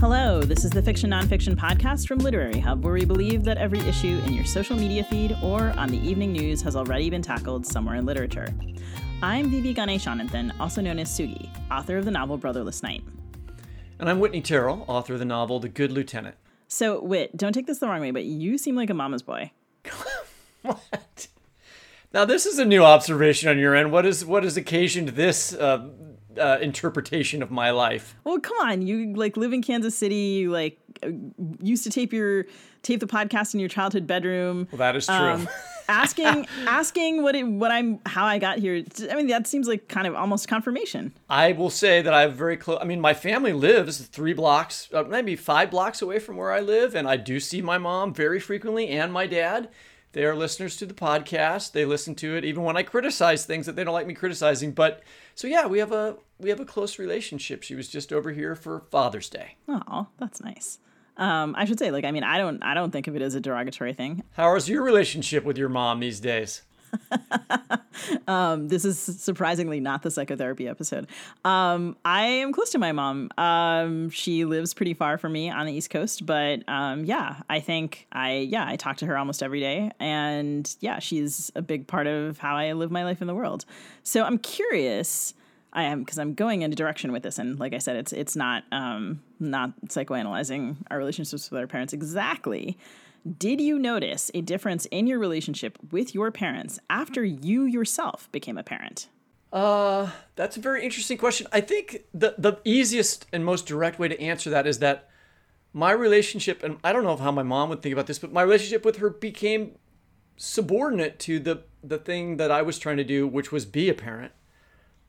Hello, this is the Fiction Nonfiction podcast from Literary Hub, where we believe that every issue in your social media feed or on the evening news has already been tackled somewhere in literature. I'm Vivi Ganeshananthan, also known as Sugi, author of the novel Brotherless Night. And I'm Whitney Terrell, author of the novel The Good Lieutenant. So, Whit, don't take this the wrong way, but you seem like a mama's boy. what? Now, this is a new observation on your end. What is what has occasioned this uh, uh, interpretation of my life. Well, come on, you like live in Kansas City. You like uh, used to tape your tape the podcast in your childhood bedroom. Well, that is true. Um, asking asking what it what I'm how I got here. I mean, that seems like kind of almost confirmation. I will say that I have very close. I mean, my family lives three blocks, uh, maybe five blocks away from where I live, and I do see my mom very frequently and my dad. They are listeners to the podcast. They listen to it even when I criticize things that they don't like me criticizing. But so yeah, we have a we have a close relationship. She was just over here for Father's Day. Oh, that's nice. Um, I should say, like, I mean, I don't, I don't think of it as a derogatory thing. How is your relationship with your mom these days? um, this is surprisingly not the psychotherapy episode. Um, I am close to my mom. Um, she lives pretty far from me on the East Coast, but um, yeah, I think I yeah I talk to her almost every day, and yeah, she's a big part of how I live my life in the world. So I'm curious. I am because I'm going in a direction with this, and like I said, it's it's not um, not psychoanalyzing our relationships with our parents exactly. Did you notice a difference in your relationship with your parents after you yourself became a parent? Uh, that's a very interesting question. I think the the easiest and most direct way to answer that is that my relationship, and I don't know how my mom would think about this, but my relationship with her became subordinate to the the thing that I was trying to do, which was be a parent.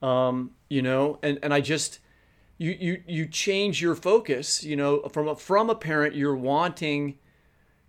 Um, you know, and and I just you you you change your focus. You know, from a, from a parent, you're wanting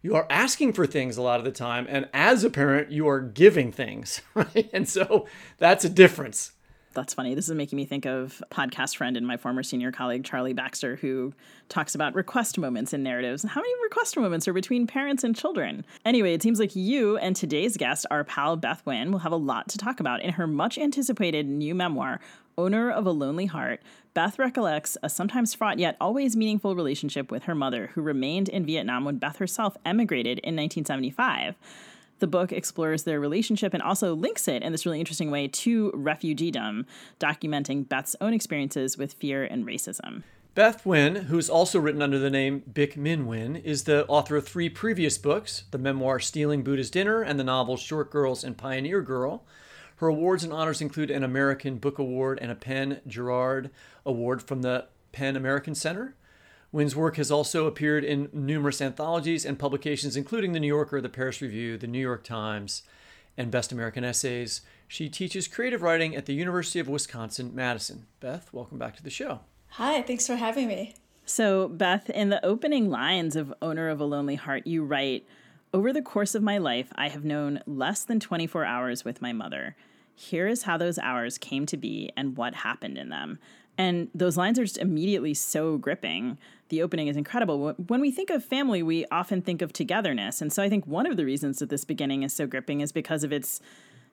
you are asking for things a lot of the time and as a parent you are giving things right and so that's a difference that's funny. This is making me think of podcast friend and my former senior colleague Charlie Baxter, who talks about request moments in narratives. How many request moments are between parents and children? Anyway, it seems like you and today's guest, our pal Beth Nguyen will have a lot to talk about in her much anticipated new memoir, Owner of a Lonely Heart. Beth recollects a sometimes fraught yet always meaningful relationship with her mother, who remained in Vietnam when Beth herself emigrated in 1975. The book explores their relationship and also links it in this really interesting way to refugeedom, documenting Beth's own experiences with fear and racism. Beth Nguyen, who's also written under the name Bich Minh Nguyen, is the author of three previous books the memoir Stealing Buddha's Dinner and the novel Short Girls and Pioneer Girl. Her awards and honors include an American Book Award and a PEN Jerard Award from the PEN American Center. Nguyen's work has also appeared in numerous anthologies and publications, including The New Yorker, The Paris Review, The New York Times, and Best American Essays. She teaches creative writing at the University of Wisconsin Madison. Beth, welcome back to the show. Hi, thanks for having me. So, Beth, in the opening lines of Owner of a Lonely Heart, you write Over the course of my life, I have known less than 24 hours with my mother. Here is how those hours came to be and what happened in them. And those lines are just immediately so gripping. The opening is incredible. When we think of family, we often think of togetherness. And so I think one of the reasons that this beginning is so gripping is because of its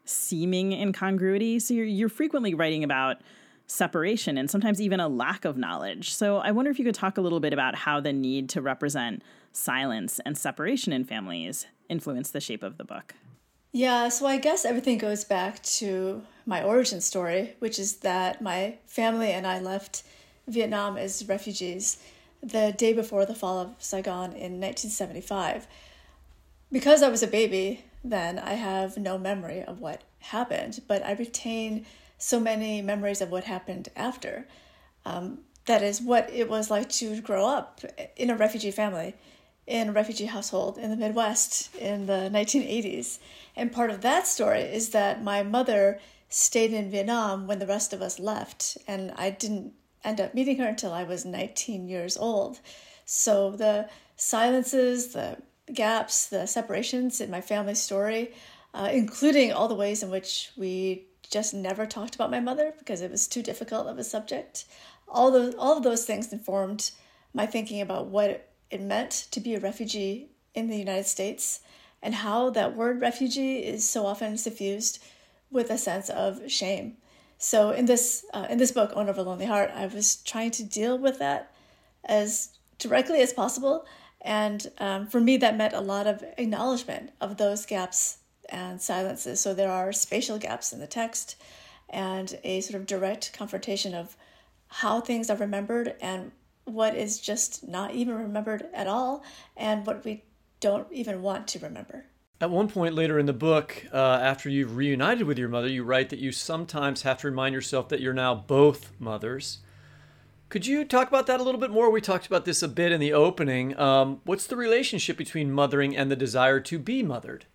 seeming incongruity. So you're, you're frequently writing about separation and sometimes even a lack of knowledge. So I wonder if you could talk a little bit about how the need to represent silence and separation in families influenced the shape of the book. Yeah, so I guess everything goes back to my origin story, which is that my family and I left Vietnam as refugees the day before the fall of Saigon in 1975. Because I was a baby then, I have no memory of what happened, but I retain so many memories of what happened after. Um, that is what it was like to grow up in a refugee family in a refugee household in the Midwest in the 1980s. And part of that story is that my mother stayed in Vietnam when the rest of us left, and I didn't end up meeting her until I was 19 years old. So the silences, the gaps, the separations in my family story, uh, including all the ways in which we just never talked about my mother because it was too difficult of a subject. All those, all of those things informed my thinking about what it meant to be a refugee in the United States and how that word refugee is so often suffused with a sense of shame. So in this uh, in this book, Owner of a Lonely Heart, I was trying to deal with that as directly as possible, and um, for me, that meant a lot of acknowledgement of those gaps and silences. So there are spatial gaps in the text, and a sort of direct confrontation of how things are remembered and what is just not even remembered at all, and what we don't even want to remember. At one point later in the book, uh, after you've reunited with your mother, you write that you sometimes have to remind yourself that you're now both mothers. Could you talk about that a little bit more? We talked about this a bit in the opening. Um, what's the relationship between mothering and the desire to be mothered?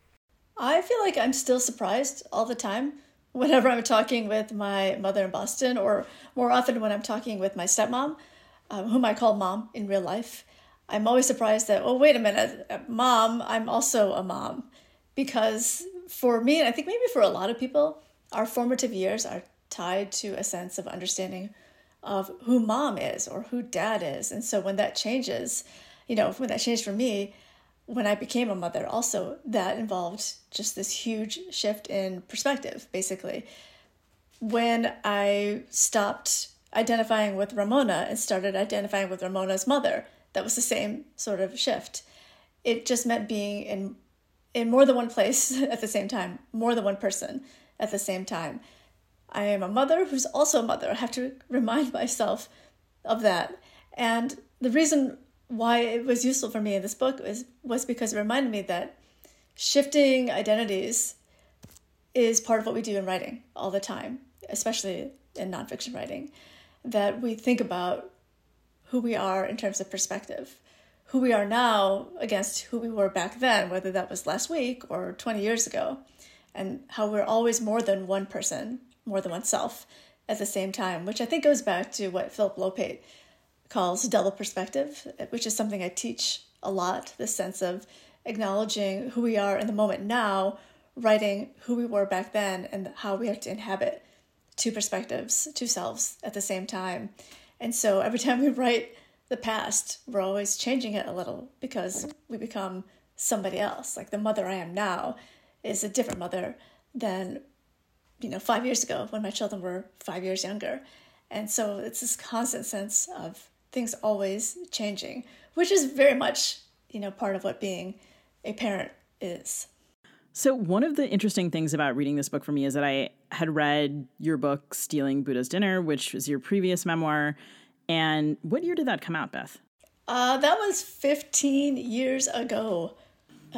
I feel like I'm still surprised all the time whenever I'm talking with my mother in Boston, or more often when I'm talking with my stepmom, um, whom I call mom in real life. I'm always surprised that, oh, wait a minute, mom, I'm also a mom. Because for me, and I think maybe for a lot of people, our formative years are tied to a sense of understanding of who mom is or who dad is. And so when that changes, you know, when that changed for me, when I became a mother, also that involved just this huge shift in perspective, basically. When I stopped identifying with Ramona and started identifying with Ramona's mother, that was the same sort of shift. It just meant being in in more than one place at the same time, more than one person at the same time. I am a mother who's also a mother. I have to remind myself of that. And the reason why it was useful for me in this book was, was because it reminded me that shifting identities is part of what we do in writing all the time, especially in nonfiction writing. That we think about who we are in terms of perspective, who we are now against who we were back then, whether that was last week or 20 years ago, and how we're always more than one person, more than oneself at the same time, which I think goes back to what Phillip Lopate calls double perspective, which is something I teach a lot the sense of acknowledging who we are in the moment now, writing who we were back then, and how we have to inhabit two perspectives, two selves at the same time. And so every time we write the past, we're always changing it a little because we become somebody else. Like the mother I am now is a different mother than, you know, five years ago when my children were five years younger. And so it's this constant sense of things always changing, which is very much, you know, part of what being a parent is. So, one of the interesting things about reading this book for me is that I had read your book, Stealing Buddha's Dinner, which was your previous memoir. And what year did that come out, Beth? Uh, that was 15 years ago.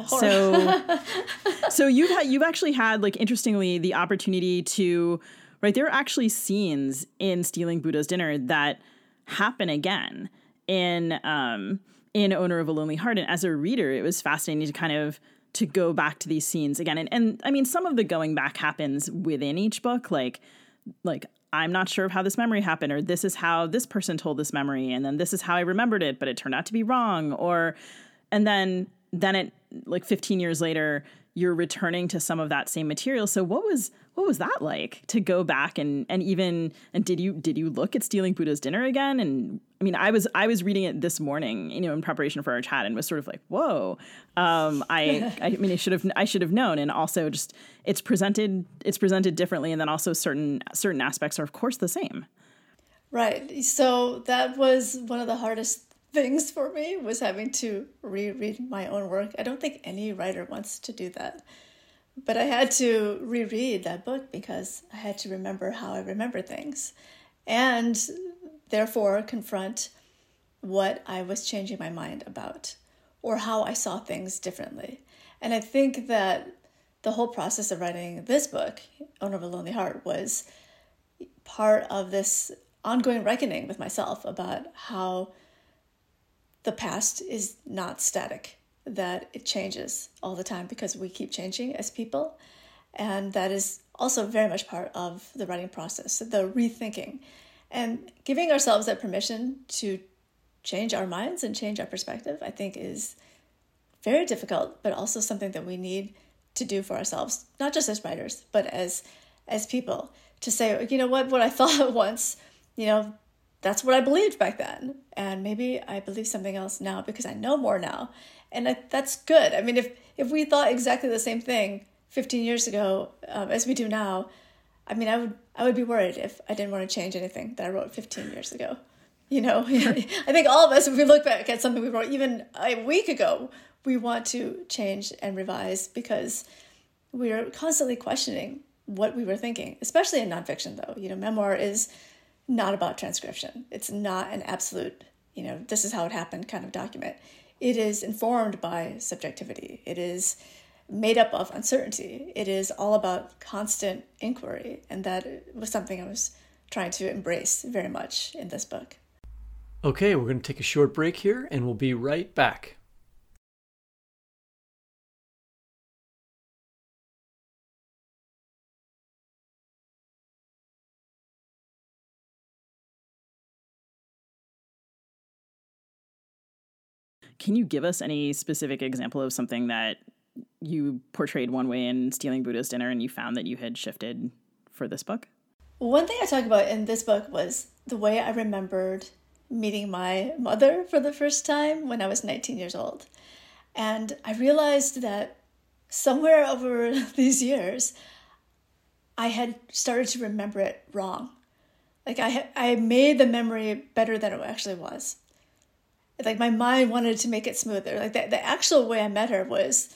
So, so you've had, you've actually had like interestingly the opportunity to right there are actually scenes in Stealing Buddha's Dinner that happen again in um in Owner of a Lonely Heart. And as a reader, it was fascinating to kind of to go back to these scenes again. And, and I mean, some of the going back happens within each book, like like I'm not sure of how this memory happened, or this is how this person told this memory, and then this is how I remembered it, but it turned out to be wrong, or and then then it like 15 years later you're returning to some of that same material. So what was what was that like to go back and and even and did you did you look at stealing Buddha's dinner again? And I mean, I was I was reading it this morning, you know, in preparation for our chat, and was sort of like, whoa. Um, I I mean, I should have I should have known, and also just it's presented it's presented differently, and then also certain certain aspects are of course the same. Right. So that was one of the hardest things for me was having to reread my own work. I don't think any writer wants to do that. But I had to reread that book because I had to remember how I remember things and therefore confront what I was changing my mind about or how I saw things differently. And I think that the whole process of writing this book, Owner of a Lonely Heart, was part of this ongoing reckoning with myself about how the past is not static, that it changes all the time because we keep changing as people. And that is also very much part of the writing process, the rethinking and giving ourselves that permission to change our minds and change our perspective, I think is very difficult, but also something that we need to do for ourselves, not just as writers, but as as people, to say, you know what, what I thought once, you know, that's what I believed back then. And maybe I believe something else now because I know more now. And I, that's good. I mean, if, if we thought exactly the same thing 15 years ago um, as we do now, I mean, I would I would be worried if I didn't want to change anything that I wrote 15 years ago. You know, I think all of us, if we look back at something we wrote even a week ago, we want to change and revise because we are constantly questioning what we were thinking, especially in nonfiction, though. You know, memoir is not about transcription, it's not an absolute, you know, this is how it happened kind of document. It is informed by subjectivity. It is made up of uncertainty. It is all about constant inquiry. And that was something I was trying to embrace very much in this book. Okay, we're going to take a short break here and we'll be right back. Can you give us any specific example of something that you portrayed one way in Stealing Buddha's Dinner and you found that you had shifted for this book? One thing I talk about in this book was the way I remembered meeting my mother for the first time when I was 19 years old. And I realized that somewhere over these years, I had started to remember it wrong. Like I, I made the memory better than it actually was. Like my mind wanted to make it smoother. Like the, the actual way I met her was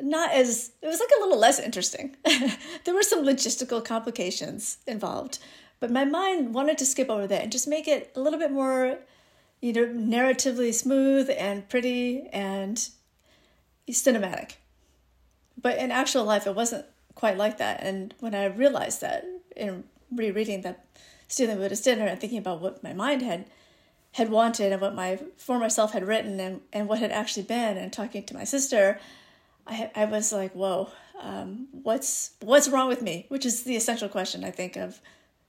not as it was like a little less interesting. there were some logistical complications involved, but my mind wanted to skip over that and just make it a little bit more, you know, narratively smooth and pretty and cinematic. But in actual life, it wasn't quite like that. And when I realized that in rereading that Stealing Buddha's Dinner and thinking about what my mind had had wanted and what my former self had written and, and what had actually been and talking to my sister, I, I was like, whoa, um, what's what's wrong with me? Which is the essential question I think of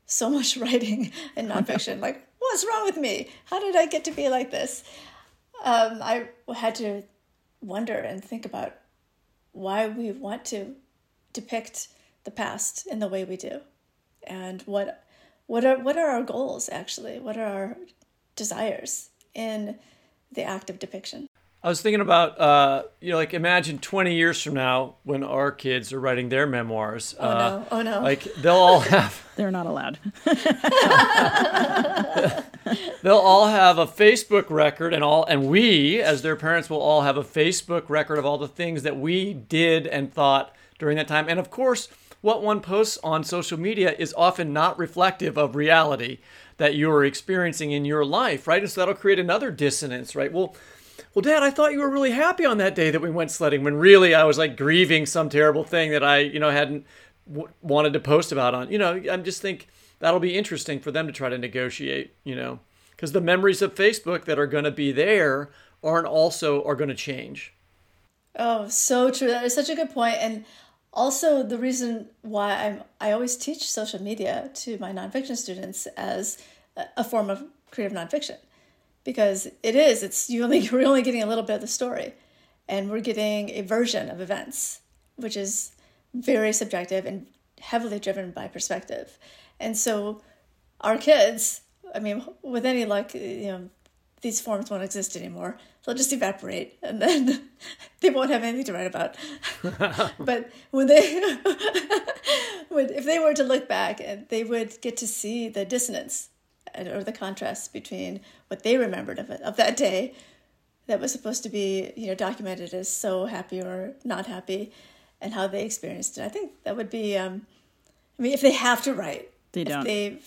so much writing and nonfiction. like, what's wrong with me? How did I get to be like this? Um, I had to wonder and think about why we want to depict the past in the way we do, and what what are what are our goals actually? What are our desires in the act of depiction? I was thinking about, uh, you know, like imagine 20 years from now when our kids are writing their memoirs. Oh, uh, no. Oh, no. Like they'll all have. They're not allowed. they'll all have a Facebook record, and all, and we, as their parents, will all have a Facebook record of all the things that we did and thought during that time. And of course, what one posts on social media is often not reflective of reality that you are experiencing in your life, right? And so that'll create another dissonance, right? Well, well, Dad, I thought you were really happy on that day that we went sledding when really I was like grieving some terrible thing that I, you know, hadn't w- wanted to post about on. You know, I just think that'll be interesting for them to try to negotiate, you know, because the memories of Facebook that are going to be there aren't also are going to change. Oh, so true. That is such a good point. And also the reason why I'm I always teach social media to my nonfiction students as a form of creative nonfiction. Because it is it's you only we're only getting a little bit of the story. And we're getting a version of events which is very subjective and heavily driven by perspective. And so our kids i mean with any luck you know these forms won't exist anymore they'll just evaporate and then they won't have anything to write about. But when they when, if they were to look back they would get to see the dissonance or the contrast between what they remembered of it of that day that was supposed to be you know documented as so happy or not happy and how they experienced it. I think that would be um, i mean if they have to write they don't. they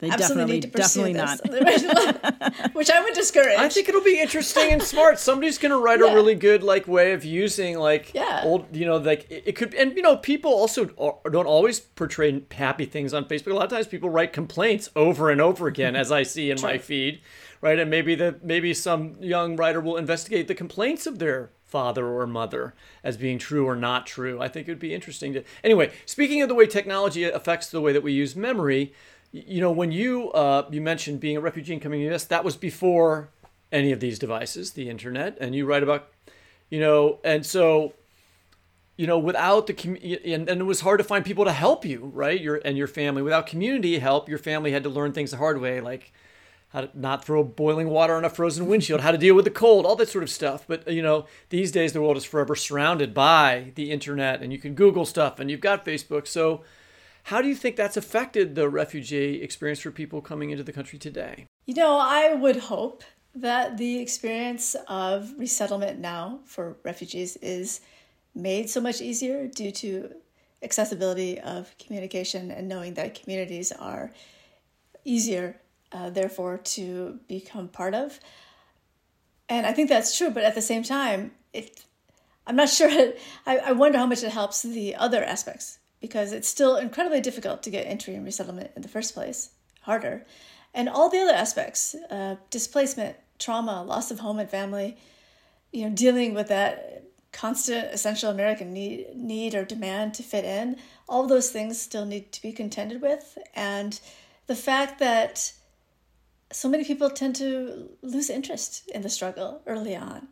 They absolutely definitely- need to pursue definitely this, which I would discourage. I think it'll be interesting and smart. Somebody's gonna write Yeah. a really good like way of using like Yeah. old, you know, like it, it could. And you know, people also are- uh, don't always portray happy things on Facebook. A lot of times, people write complaints over and over again, as I see in my feed, right? And maybe the maybe some young writer will investigate the complaints of their father or mother as being true or not true. I think it would be interesting to. Anyway, speaking of the way technology affects the way that we use memory, y- you know, when you uh, you mentioned being a refugee and coming to the U.S., that was before any of these devices, the internet, and you write about, you know, and so. You know, without the community, and, and it was hard to find people to help you, right? Your and your family. Without community help, your family had to learn things the hard way, like how to not throw boiling water on a frozen windshield, how to deal with the cold, all that sort of stuff. But you know, these days the world is forever surrounded by the internet, and you can Google stuff, and you've got Facebook. So, how do you think that's affected the refugee experience for people coming into the country today? You know, I would hope that the experience of resettlement now for refugees is made so much easier due to accessibility of communication and knowing that communities are easier, uh, therefore, to become part of. And I think that's true, but at the same time, it I'm not sure. I, I wonder how much it helps the other aspects because it's still incredibly difficult to get entry and resettlement in the first place, harder. And all the other aspects uh, displacement, trauma, loss of home and family, you know, dealing with that constant essential American need, need or demand to fit in, all those things still need to be contended with. And the fact that so many people tend to lose interest in the struggle early on.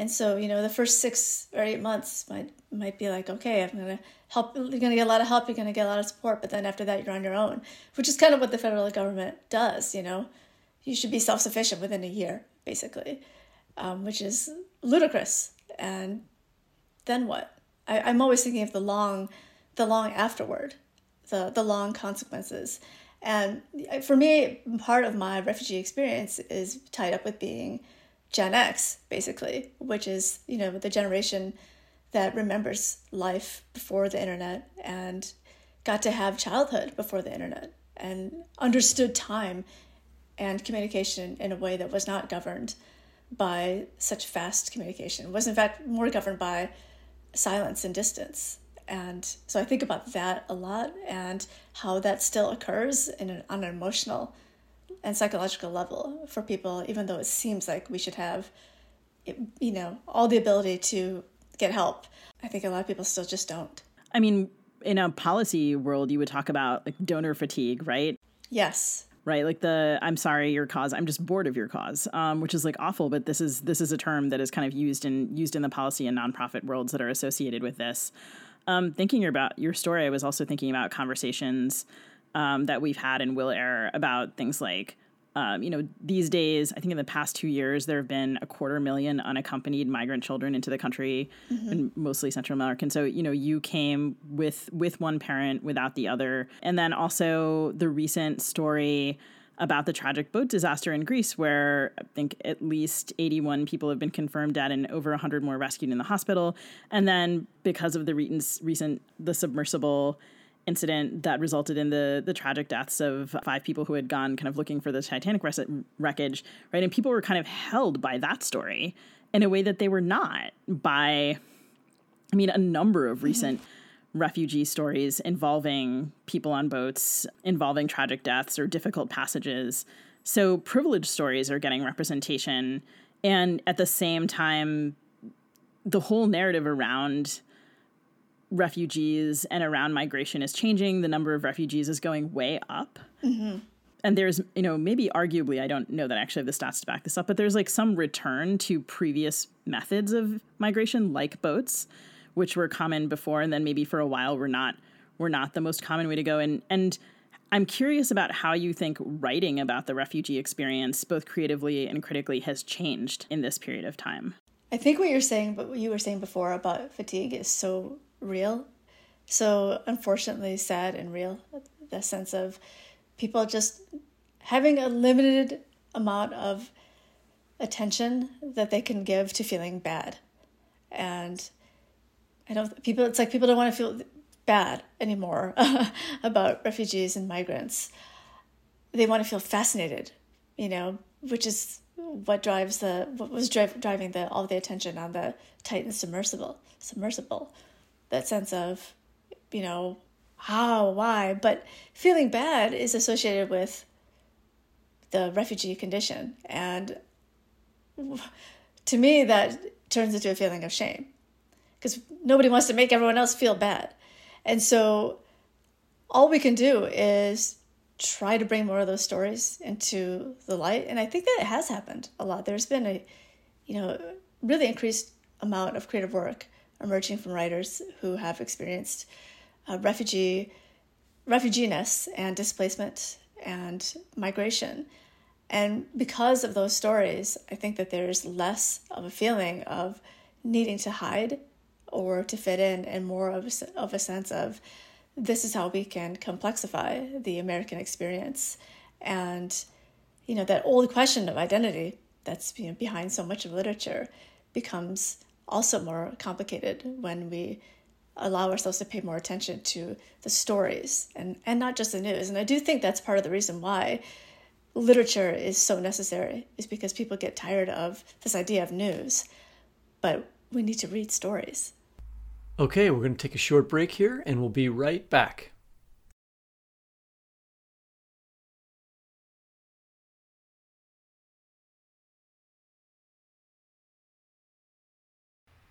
And so, you know, the first six or eight months might might be like, okay, I'm gonna help. You're gonna get a lot of help. You're gonna get a lot of support. But then after that, you're on your own, which is kind of what the federal government does. You know, you should be self sufficient within a year, basically, um, which is ludicrous. And then what? I, I'm always thinking of the long, the long afterward, the the long consequences. And for me, part of my refugee experience is tied up with being Gen X, basically, which is, you know, the generation that remembers life before the internet and got to have childhood before the internet and understood time and communication in a way that was not governed by such fast communication. Was, in fact, more governed by silence and distance. And so I think about that a lot and how that still occurs in an, on an emotional and psychological level for people, even though it seems like we should have, you know, all the ability to get help. I think a lot of people still just don't. I mean, in a policy world, you would talk about like donor fatigue, right? Yes. Right, like the "I'm sorry, your cause. I'm just bored of your cause," um, which is like awful. But this is this is a term that is kind of used in used in the policy and nonprofit worlds that are associated with this. Um, thinking about your story, I was also thinking about conversations um, that we've had in Will Air about things like, um, you know, these days, I think in the past two years, there have been a quarter million unaccompanied migrant children into the country, and mostly Central American. So, you know, you came with with one parent, without the other, and then also the recent story about the tragic boat disaster in Greece, where I think at least 81 people have been confirmed dead and over 100 more rescued in the hospital. And then because of the recent, recent the submersible incident that resulted in the the tragic deaths of five people who had gone kind of looking for the Titanic res- wreckage, right? And people were kind of held by that story in a way that they were not by, I mean, a number of recent refugee stories involving people on boats, involving tragic deaths or difficult passages. So privileged stories are getting representation. And at the same time, the whole narrative around refugees and around migration is changing. The number of refugees is going way up. Mm-hmm. And there's, you know, maybe arguably, I don't know that I actually have the stats to back this up, but there's like some return to previous methods of migration, like boats, which were common before, and then maybe for a while were not were not the most common way to go. And and I'm curious about how you think writing about the refugee experience, both creatively and critically, has changed in this period of time. I think what you're saying, but what you were saying before about fatigue is so real, so unfortunately sad and real. The sense of people just having a limited amount of attention that they can give to feeling bad, and I don't people. It's like people don't want to feel bad anymore about refugees and migrants. they want to feel fascinated, you know, which is what drives the what was driving the all the attention on the Titan submersible submersible, that sense of, you know, how why, but feeling bad is associated with the refugee condition, and to me that turns into a feeling of shame because nobody wants to make everyone else feel bad, and so all we can do is try to bring more of those stories into the light. And i think that it has happened a lot. There's been a you know really increased amount of creative work emerging from writers who have experienced uh, refugee refuginess and displacement and migration and because of those stories i think that there's less of a feeling of needing to hide or to fit in and more of a, of a sense of this is how we can complexify the American experience. And, you know, that old question of identity that's you know, behind so much of literature becomes also more complicated when we allow ourselves to pay more attention to the stories and, and not just the news. And I do think that's part of the reason why literature is so necessary, is because people get tired of this idea of news. But we need to read stories. Okay, we're going to take a short break here and we'll be right back.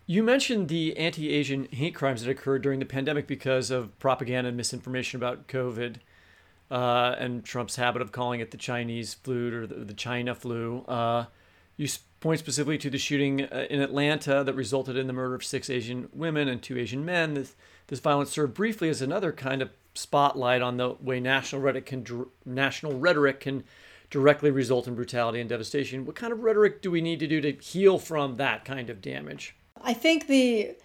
You mentioned the anti Asian hate crimes that occurred during the pandemic because of propaganda and misinformation about COVID uh, and Trump's habit of calling it the Chinese flu or the, China flu. Uh, you point specifically to the shooting uh, in Atlanta that resulted in the murder of six Asian women and two Asian men. This, this violence served briefly as another kind of spotlight on the way national rhetoric can national rhetoric can directly result in brutality and devastation. What kind of rhetoric do we need to do to heal from that kind of damage? I think the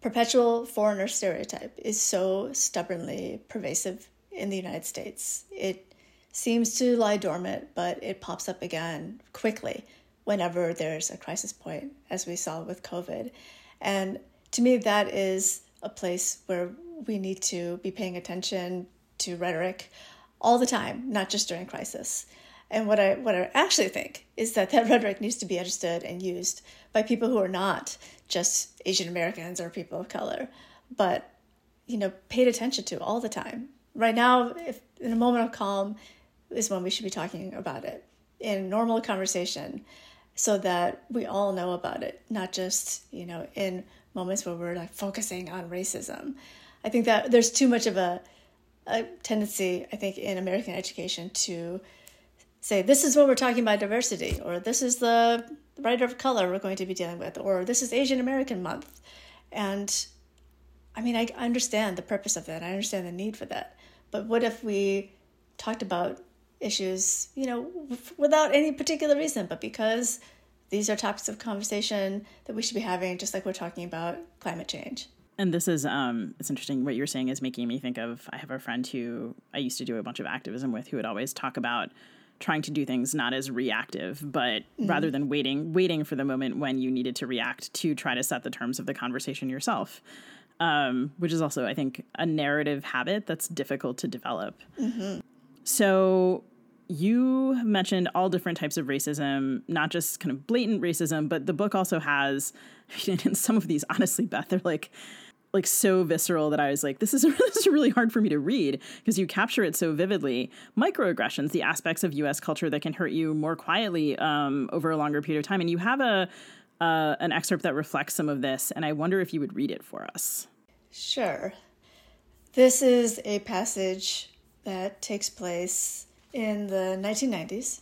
perpetual foreigner stereotype is so stubbornly pervasive in the United States. It seems to lie dormant, but it pops up again quickly whenever there's a crisis point, as we saw with COVID. And to me, that is a place where we need to be paying attention to rhetoric all the time, not just during crisis. And what I what I actually think is that that rhetoric needs to be understood and used by people who are not just Asian Americans or people of color, but you know, paid attention to all the time. Right now, if in a moment of calm is when we should be talking about it. In normal conversation, so that we all know about it, not just, you know, in moments where we're like focusing on racism. I think that there's too much of a, a tendency, I think, in American education to say, this is what we're talking about diversity, or this is the writer of color we're going to be dealing with, or this is Asian American month. And I mean, I understand the purpose of that, I understand the need for that. But what if we talked about issues, you know, without any particular reason, but because these are topics of conversation that we should be having, just like we're talking about climate change. And this is um, it's interesting. What you're saying is making me think of. I have a friend who I used to do a bunch of activism with, who would always talk about trying to do things not as reactive, but mm-hmm. rather than waiting, waiting for the moment when you needed to react to try to set the terms of the conversation yourself. Um, which is also, I think, a narrative habit that's difficult to develop. Mm-hmm. So you mentioned all different types of racism, not just kind of blatant racism, but the book also has, and some of these, honestly, Beth, they're like, like so visceral that I was like, this is this is really hard for me to read because you capture it so vividly. Microaggressions, the aspects of U.S. culture that can hurt you more quietly um, over a longer period of time, and you have a uh, an excerpt that reflects some of this, and I wonder if you would read it for us. Sure. This is a passage that takes place in the 1990s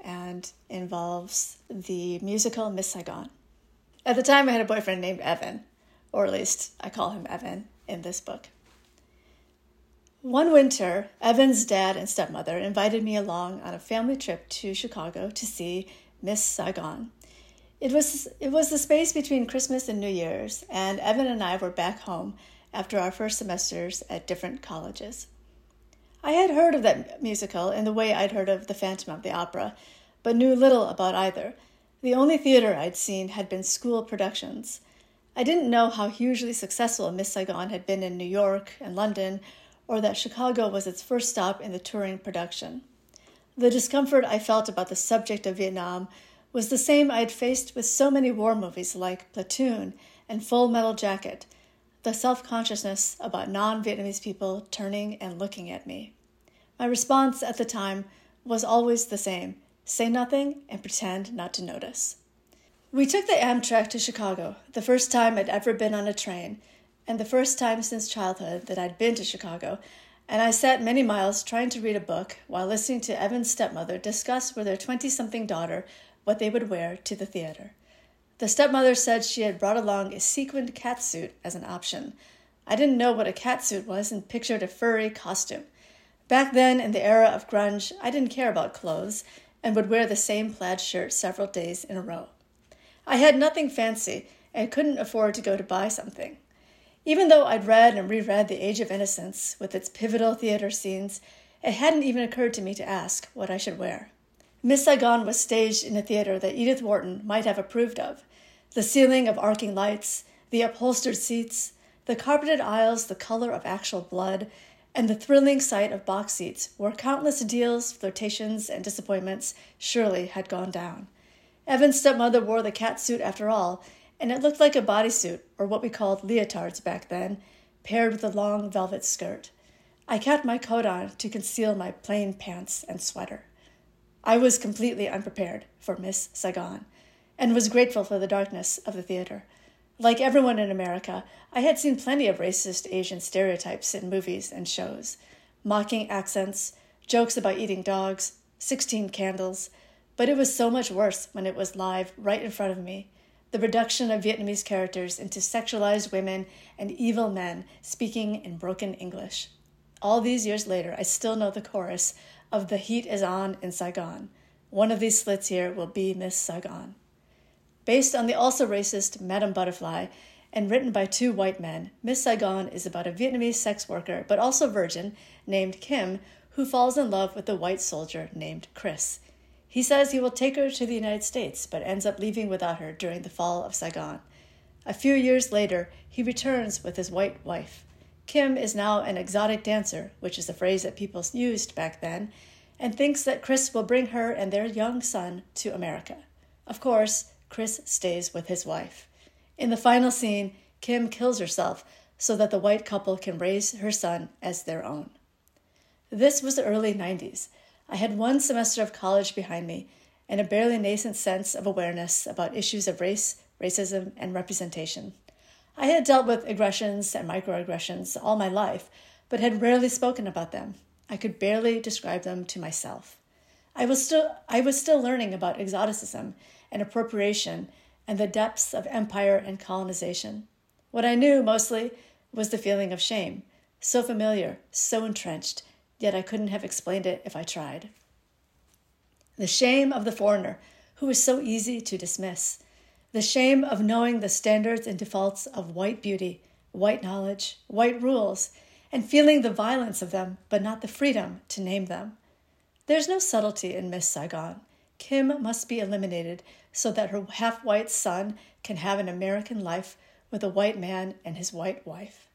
and involves the musical Miss Saigon. At the time, I had a boyfriend named Evan, or at least I call him Evan in this book. One winter, Evan's dad and stepmother invited me along on a family trip to Chicago to see Miss Saigon. It was, it was the space between Christmas and New Year's, and Evan and I were back home after our first semesters at different colleges. I had heard of that musical in the way I'd heard of The Phantom of the Opera, but knew little about either. The only theater I'd seen had been school productions. I didn't know how hugely successful Miss Saigon had been in New York and London, or that Chicago was its first stop in the touring production. The discomfort I felt about the subject of Vietnam was the same I had faced with so many war movies like Platoon and Full Metal Jacket the self consciousness about non Vietnamese people turning and looking at me. My response at the time was always the same say nothing and pretend not to notice. We took the Amtrak to Chicago, the first time I'd ever been on a train, and the first time since childhood that I'd been to Chicago, and I sat many miles trying to read a book while listening to Evan's stepmother discuss with her 20 something daughter what they would wear to the theater. The stepmother said she had brought along a sequined catsuit as an option. I didn't know what a catsuit was and pictured a furry costume. Back then, in the era of grunge, I didn't care about clothes and would wear the same plaid shirt several days in a row. I had nothing fancy and couldn't afford to go to buy something. Even though I'd read and reread The Age of Innocence with its pivotal theater scenes, it hadn't even occurred to me to ask what I should wear. Miss Saigon was staged in a theater that Edith Wharton might have approved of. The ceiling of arcing lights, the upholstered seats, the carpeted aisles the color of actual blood, and the thrilling sight of box seats where countless deals, flirtations, and disappointments surely had gone down. Evan's stepmother wore the cat suit after all, and it looked like a bodysuit, or what we called leotards back then, paired with a long velvet skirt. I kept my coat on to conceal my plain pants and sweater. I was completely unprepared for Miss Saigon, and was grateful for the darkness of the theater. Like everyone in America, I had seen plenty of racist Asian stereotypes in movies and shows mocking accents, jokes about eating dogs, 16 candles, but it was so much worse when it was live right in front of me the reduction of Vietnamese characters into sexualized women and evil men speaking in broken English. All these years later, I still know the chorus of The Heat is On in Saigon. One of these slits here will be Miss Saigon. Based on the also racist Madame Butterfly and written by two white men, Miss Saigon is about a Vietnamese sex worker, but also virgin, named Kim, who falls in love with a white soldier named Chris. He says he will take her to the United States, but ends up leaving without her during the fall of Saigon. A few years later, he returns with his white wife. Kim is now an exotic dancer, which is a phrase that people used back then, and thinks that Chris will bring her and their young son to America. Of course, Chris stays with his wife. In the final scene, Kim kills herself so that the white couple can raise her son as their own. This was the early 90s. I had one semester of college behind me and a barely nascent sense of awareness about issues of race, racism, and representation. I had dealt with aggressions and microaggressions all my life, but had rarely spoken about them. I could barely describe them to myself. I was still I was still learning about exoticism and appropriation and the depths of empire and colonization. What I knew mostly was the feeling of shame, so familiar, so entrenched, yet I couldn't have explained it if I tried. The shame of the foreigner, who is so easy to dismiss. The shame of knowing the standards and defaults of white beauty, white knowledge, white rules, and feeling the violence of them, but not the freedom to name them. There's no subtlety in Miss Saigon. Kim must be eliminated so that her half white son can have an American life with a white man and his white wife.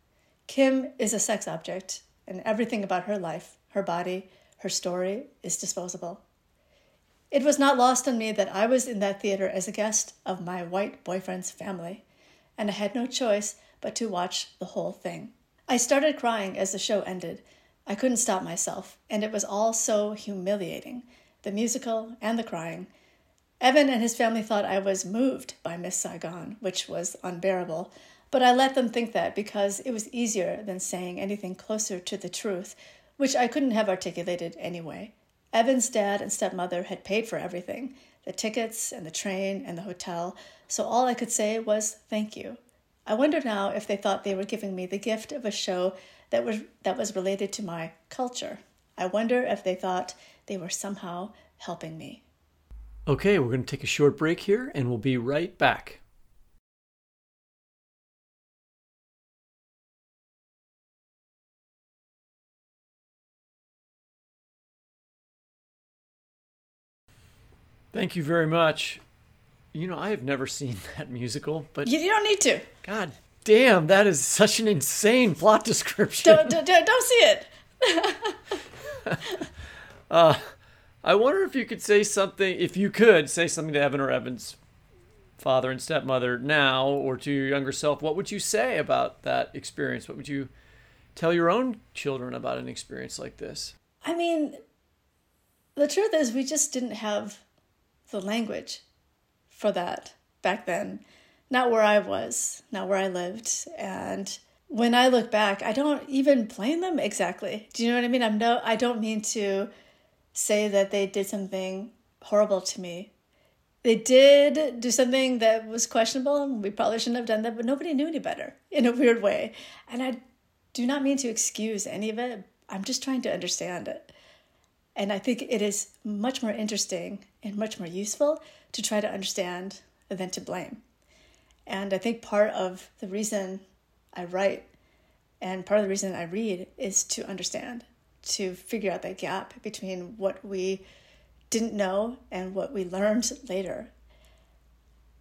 Kim is a sex object, and everything about her life, her body, her story is disposable. It was not lost on me that I was in that theater as a guest of my white boyfriend's family, and I had no choice but to watch the whole thing. I started crying as the show ended. I couldn't stop myself, and it was all so humiliating the musical and the crying. Evan and his family thought I was moved by Miss Saigon, which was unbearable, but I let them think that because it was easier than saying anything closer to the truth, which I couldn't have articulated anyway. Evan's dad and stepmother had paid for everything the tickets and the train and the hotel, so all I could say was thank you. I wonder now if they thought they were giving me the gift of a show that was, that was related to my culture. I wonder if they thought they were somehow helping me. Okay, we're going to take a short break here and we'll be right back. Thank you very much. You know, I have never seen that musical, but you, you don't need to. God damn, that is such an insane plot description. Don't, don't, don't see it. uh, I wonder if you could say something, if you could say something to Evan or Evan's father and stepmother now or to your younger self, what would you say about that experience? What would you tell your own children about an experience like this? I mean, the truth is, we just didn't have the language for that back then. Not where I was, not where I lived. And when I look back, I don't even blame them exactly. Do you know what I mean? I'm no I don't mean to say that they did something horrible to me. They did do something that was questionable and we probably shouldn't have done that, but nobody knew any better in a weird way. And I do not mean to excuse any of it. I'm just trying to understand it. And I think it is much more interesting and much more useful to try to understand than to blame. And I think part of the reason I write and part of the reason I read is to understand, to figure out that gap between what we didn't know and what we learned later.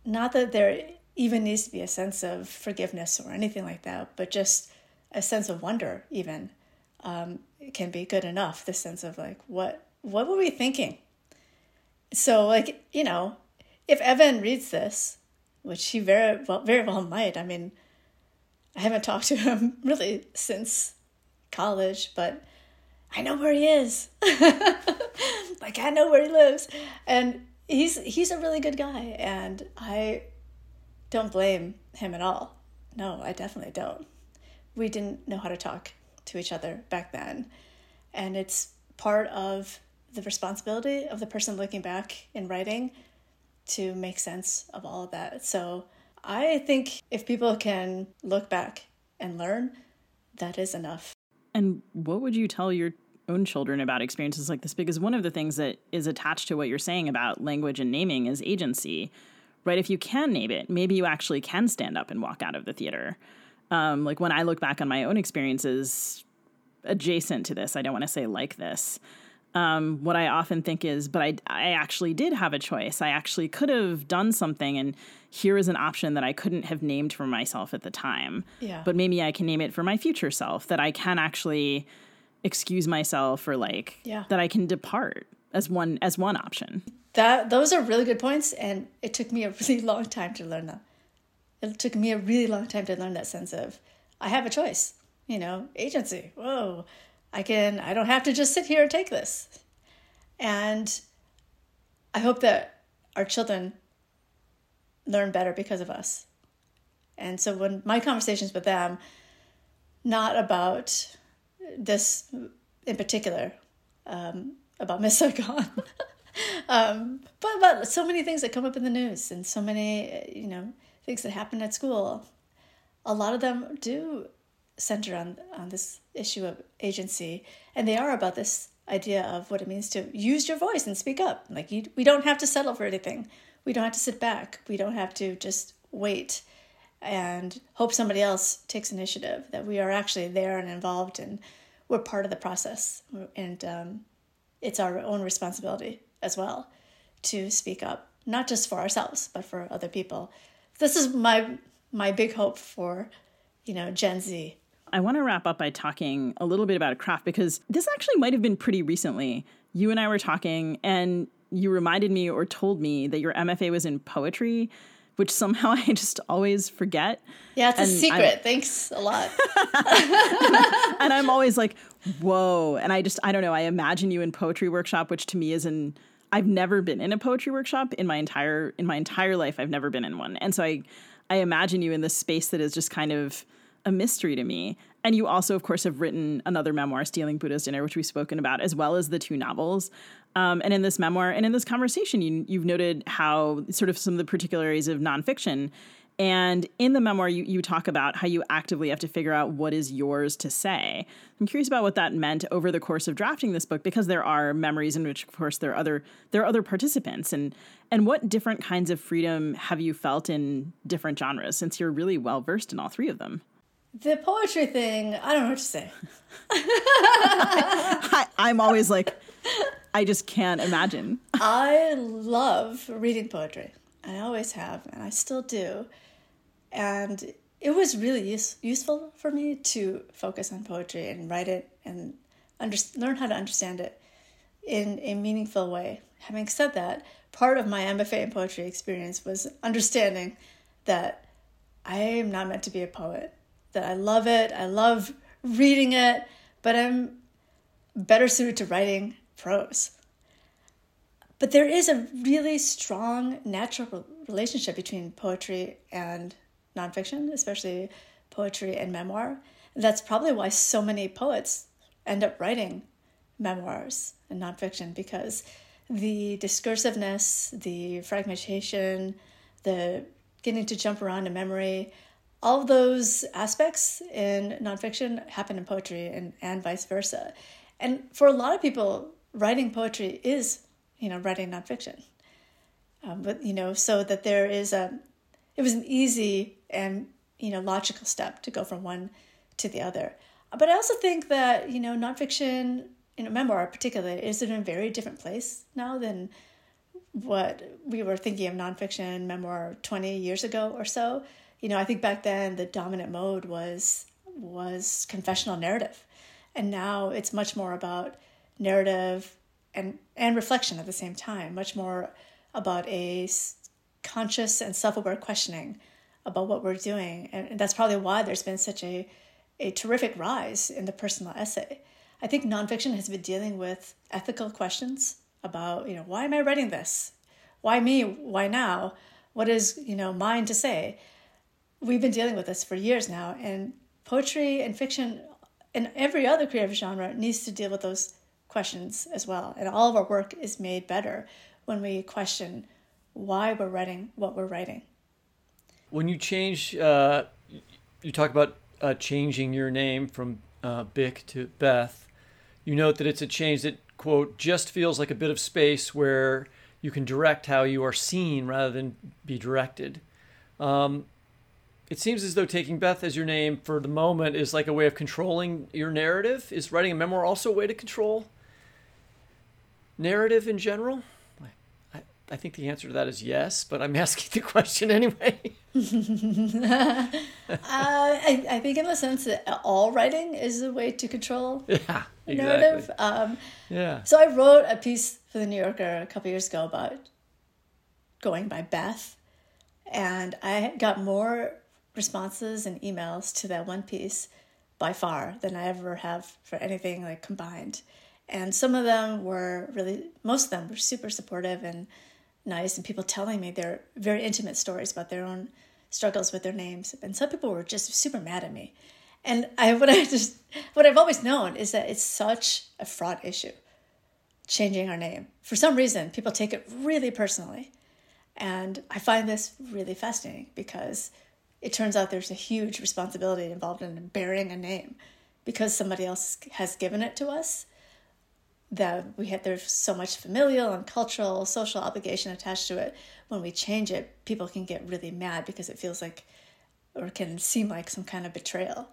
Not that there even needs to be a sense of forgiveness or anything like that, but just a sense of wonder, even um, can be good enough. The sense of like, what what were we thinking? So, like, you know, if Evan reads this, which he very well, very well might. I mean, I haven't talked to him really since college, but I know where he is. like I know where he lives, and he's he's a really good guy, and I don't blame him at all. No, I definitely don't. We didn't know how to talk to each other back then, and it's part of the responsibility of the person looking back in writing to make sense of all of that. So I think if people can look back and learn, that is enough. And what would you tell your own children about experiences like this? Because one of the things that is attached to what you're saying about language and naming is agency, right? If you can name it, maybe you actually can stand up and walk out of the theater. Um, like when I look back on my own experiences adjacent to this, I don't want to say like this. Um, what I often think is, but I, I actually did have a choice. I actually could have done something, and here is an option that I couldn't have named for myself at the time. Yeah. But maybe I can name it for my future self, that I can actually excuse myself or like Yeah. that I can depart as one as one option. That those are really good points, and it took me a really long time to learn that. It took me a really long time to learn that sense of I have a choice. You know, agency. Whoa, I can. I don't have to just sit here and take this. And I hope that our children learn better because of us. And so when my conversations with them, not about this in particular, um, about Miss Saigon, um, but about so many things that come up in the news and so many, you know, things that happen at school. A lot of them do center on on this issue of agency, and they are about this idea of what it means to use your voice and speak up. Like you, we don't have to settle for anything. We don't have to sit back. We don't have to just wait and hope somebody else takes initiative. That we are actually there and involved, and we're part of the process. And um, it's our own responsibility as well to speak up, not just for ourselves, but for other people. This is my my big hope for, you know, Gen Z. I want to wrap up by talking a little bit about a craft because this actually might have been pretty recently. You and I were talking, and you reminded me or told me that your MFA was in poetry, which somehow I just always forget. Yeah, it's a secret. I'm- Thanks a lot. and I'm always like, whoa. And I just, I don't know. I imagine you in poetry workshop, which to me is an, I've never been in a poetry workshop in my entire, in my entire life. I've never been in one. And so I, I imagine you in this space that is just kind of a mystery to me. And you also, of course, have written another memoir, Stealing Buddha's Dinner, which we've spoken about, as well as the two novels. Um, and in this memoir and in this conversation, you, you've noted how sort of some of the particularities of nonfiction. And in the memoir, you, you talk about how you actively have to figure out what is yours to say. I'm curious about what that meant over the course of drafting this book, because there are memories in which, of course, there are other there are other participants, and and what different kinds of freedom have you felt in different genres, since you're really well versed in all three of them. The poetry thing, I don't know what to say. I, I'm always like, I just can't imagine. I love reading poetry. I always have, and I still do. And it was really use, useful for me to focus on poetry and write it and under, learn how to understand it. in a meaningful way. Having said that, part of my MFA in poetry experience was understanding that I am not meant to be a poet, that I love it, I love reading it, but I'm better suited to writing prose. But there is a really strong natural relationship between poetry and nonfiction, especially poetry and memoir. That's probably why so many poets end up writing memoirs and nonfiction because the discursiveness, the fragmentation, the getting to jump around in memory, all of those aspects in nonfiction happen in poetry and, and vice versa. And for a lot of people, writing poetry is, you know, writing nonfiction. Um, but, you know, so that there is a, it was an easy and, you know, logical step to go from one to the other. But I also think that, you know, nonfiction, you know, memoir particularly, is in a very different place now than what we were thinking of nonfiction memoir 20 years ago or so. You know, I think back then the dominant mode was was confessional narrative. And now it's much more about narrative and and reflection at the same time, much more about a conscious and self-aware questioning about what we're doing. And that's probably why there's been such a a terrific rise in the personal essay. I think nonfiction has been dealing with ethical questions about, you know, why am I writing this? Why me? Why now? What is, you know, mine to say? We've been dealing with this for years now, and poetry and fiction and every other creative genre needs to deal with those questions as well. And all of our work is made better when we question why we're writing what we're writing. When you change, uh, you talk about uh, changing your name from uh, Bich to Beth. You note that it's a change that quote, just feels like a bit of space where you can direct how you are seen rather than be directed. Um, it seems as though taking Beth as your name for the moment is like a way of controlling your narrative. Is writing a memoir also a way to control narrative in general? I, I think the answer to that is yes, but I'm asking the question anyway. uh, I, I think, in the sense that all writing is a way to control yeah, exactly. narrative. Um, yeah. So I wrote a piece for the New Yorker a couple years ago about going by Beth, and I got more responses and emails to that one piece by far than I ever have for anything like combined. And some of them were really, most of them were super supportive and nice, and people telling me their very intimate stories about their own struggles with their names. And some people were just super mad at me. And I what I just what I've always known is that it's such a fraught issue, changing our name. For some reason, people take it really personally. And I find this really fascinating because it turns out there's a huge responsibility involved in bearing a name because somebody else has given it to us that we have there's so much familial and cultural social obligation attached to it. When we change it people can get really mad because it feels like or can seem like some kind of betrayal.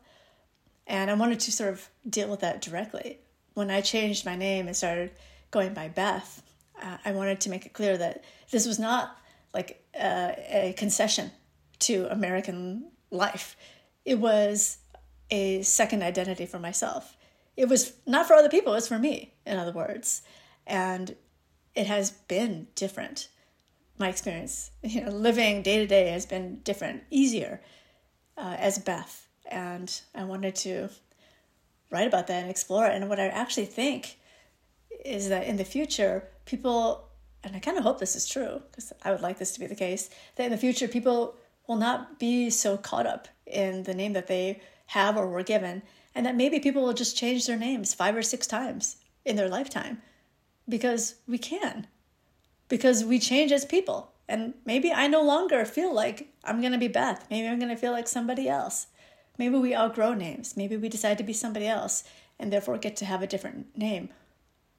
And i wanted to sort of deal with that directly. When i changed my name and started going by beth uh, i wanted to make it clear that this was not like uh, a concession to american life it was a second identity for myself it was not for other people, it's for me, in other words. And it has been different. My experience, you know, living day to day has been different, easier uh, as Beth. And I wanted to write about that and explore it. And what I actually think is that in the future, people, and I kind of hope this is true, because I would like this to be the case, that in the future, people will not be so caught up in the name that they have or were given and that maybe people will just change their names five or six times in their lifetime because we can, because we change as people. And maybe I no longer feel like I'm going to be Beth. Maybe I'm going to feel like somebody else. Maybe we outgrow names. Maybe we decide to be somebody else and therefore get to have a different name.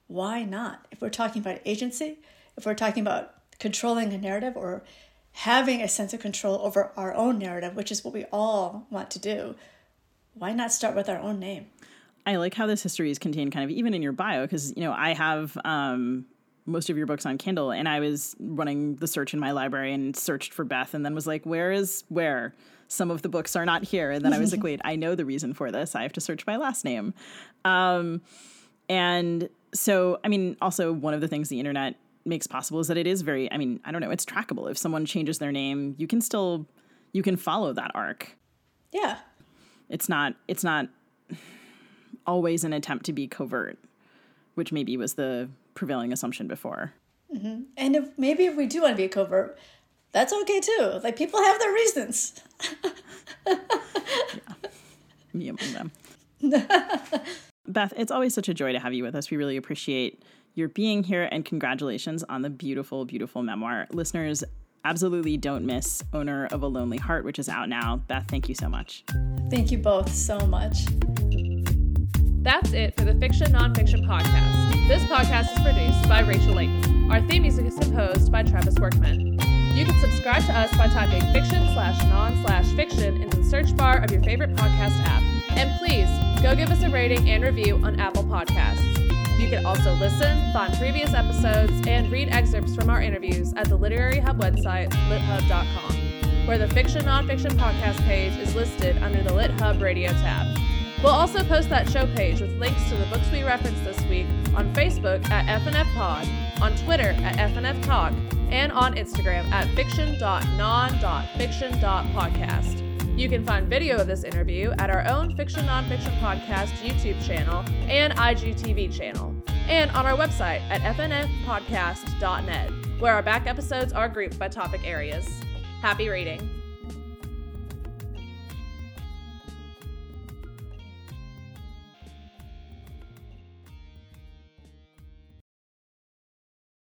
Why not? If we're talking about agency, if we're talking about controlling a narrative or having a sense of control over our own narrative, which is what we all want to do, why not start with our own name? I like how this history is contained kind of even in your bio because you know I have um, most of your books on Kindle and I was running the search in my library and searched for Beth and then was like where is where? Some of the books are not here. And then I was like wait I know the reason for this. I have to search my last name. Um, And so, I mean, also one of the things the internet makes possible is that it is very, I mean, I don't know, it's trackable. If someone changes their name, you can still, you can follow that arc. Yeah. It's not, it's not always an attempt to be covert, which maybe was the prevailing assumption before. Mm-hmm. And if maybe if we do want to be a covert, that's okay too. Like people have their reasons. Yeah. Me among them. Beth, it's always such a joy to have you with us. We really appreciate your being here and congratulations on the beautiful, beautiful memoir. Listeners, absolutely don't miss Owner of a Lonely Heart, which is out now. Beth, thank you so much. Thank you both so much. That's it for the Fiction Nonfiction Podcast. This podcast is produced by Rachel Layton. Our theme music is composed by Travis Workman. You can subscribe to us by typing fiction slash non slash fiction in the search bar of your favorite podcast app. And please go give us a rating and review on Apple Podcasts. You can also listen, find previous episodes, and read excerpts from our interviews at the Literary Hub website, lithub.com, where the Fiction Nonfiction Podcast page is listed under the Lit Hub Radio tab. We'll also post that show page with links to the books we referenced this week on Facebook at FNF Pod, on Twitter at FNF Talk, and on Instagram at fiction.non.fiction.podcast. You can find video of this interview at our own Fiction Nonfiction Podcast YouTube channel and IGTV channel, and on our website at fnfpodcast.net, where our back episodes are grouped by topic areas. Happy reading!